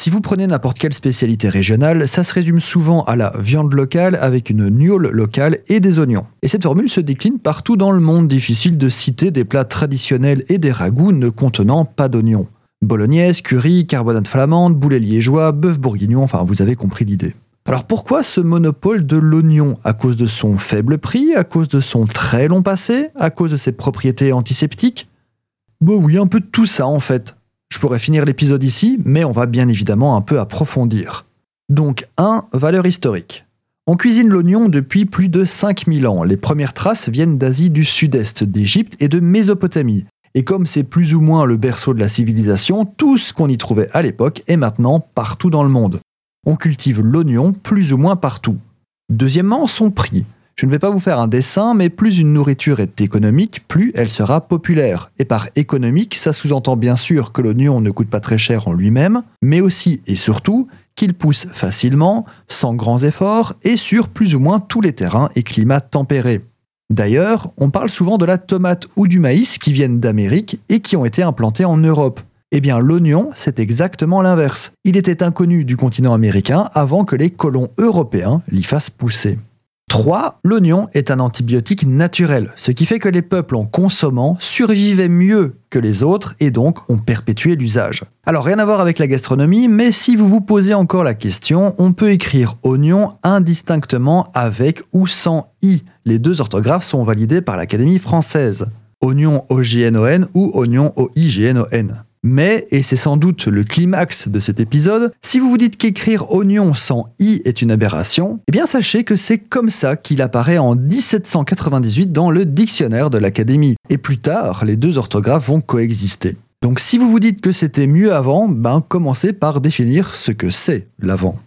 Si vous prenez n'importe quelle spécialité régionale, ça se résume souvent à la viande locale avec une gnôle locale et des oignons. Et cette formule se décline partout dans le monde, difficile de citer des plats traditionnels et des ragoûts ne contenant pas d'oignons. Bolognaise, curry, carbonate flamande, boulet liégeois, bœuf bourguignon, enfin vous avez compris l'idée. Alors pourquoi ce monopole de l'oignon? À cause de son faible prix, à cause de son très long passé, à cause de ses propriétés antiseptiques? Bon oui, un peu de tout ça en fait. Je pourrais finir l'épisode ici, mais on va bien évidemment un peu approfondir. Donc 1. Valeur historique. On cuisine l'oignon depuis plus de 5000 ans. Les premières traces viennent d'Asie du Sud-Est, d'Égypte et de Mésopotamie. Et comme c'est plus ou moins le berceau de la civilisation, tout ce qu'on y trouvait à l'époque est maintenant partout dans le monde. On cultive l'oignon plus ou moins partout. Deuxièmement, son prix. Je ne vais pas vous faire un dessin, mais plus une nourriture est économique, plus elle sera populaire. Et par économique, ça sous-entend bien sûr que l'oignon ne coûte pas très cher en lui-même, mais aussi et surtout qu'il pousse facilement, sans grands efforts, et sur plus ou moins tous les terrains et climats tempérés. D'ailleurs, on parle souvent de la tomate ou du maïs qui viennent d'Amérique et qui ont été implantés en Europe. Eh bien, l'oignon, c'est exactement l'inverse. Il était inconnu du continent américain avant que les colons européens l'y fassent pousser. 3. L'oignon est un antibiotique naturel, ce qui fait que les peuples en consommant survivaient mieux que les autres et donc ont perpétué l'usage. Alors rien à voir avec la gastronomie, mais si vous vous posez encore la question, on peut écrire oignon indistinctement avec ou sans i. Les deux orthographes sont validées par l'Académie française. Oignon O-J-N-O-N ou oignon O-I-G-N-O-N. Mais, et c'est sans doute le climax de cet épisode, si vous vous dites qu'écrire oignon sans i est une aberration, eh bien sachez que c'est comme ça qu'il apparaît en 1798 dans le dictionnaire de l'Académie. Et plus tard, les deux orthographes vont coexister. Donc si vous vous dites que c'était mieux avant, ben commencez par définir ce que c'est l'avant.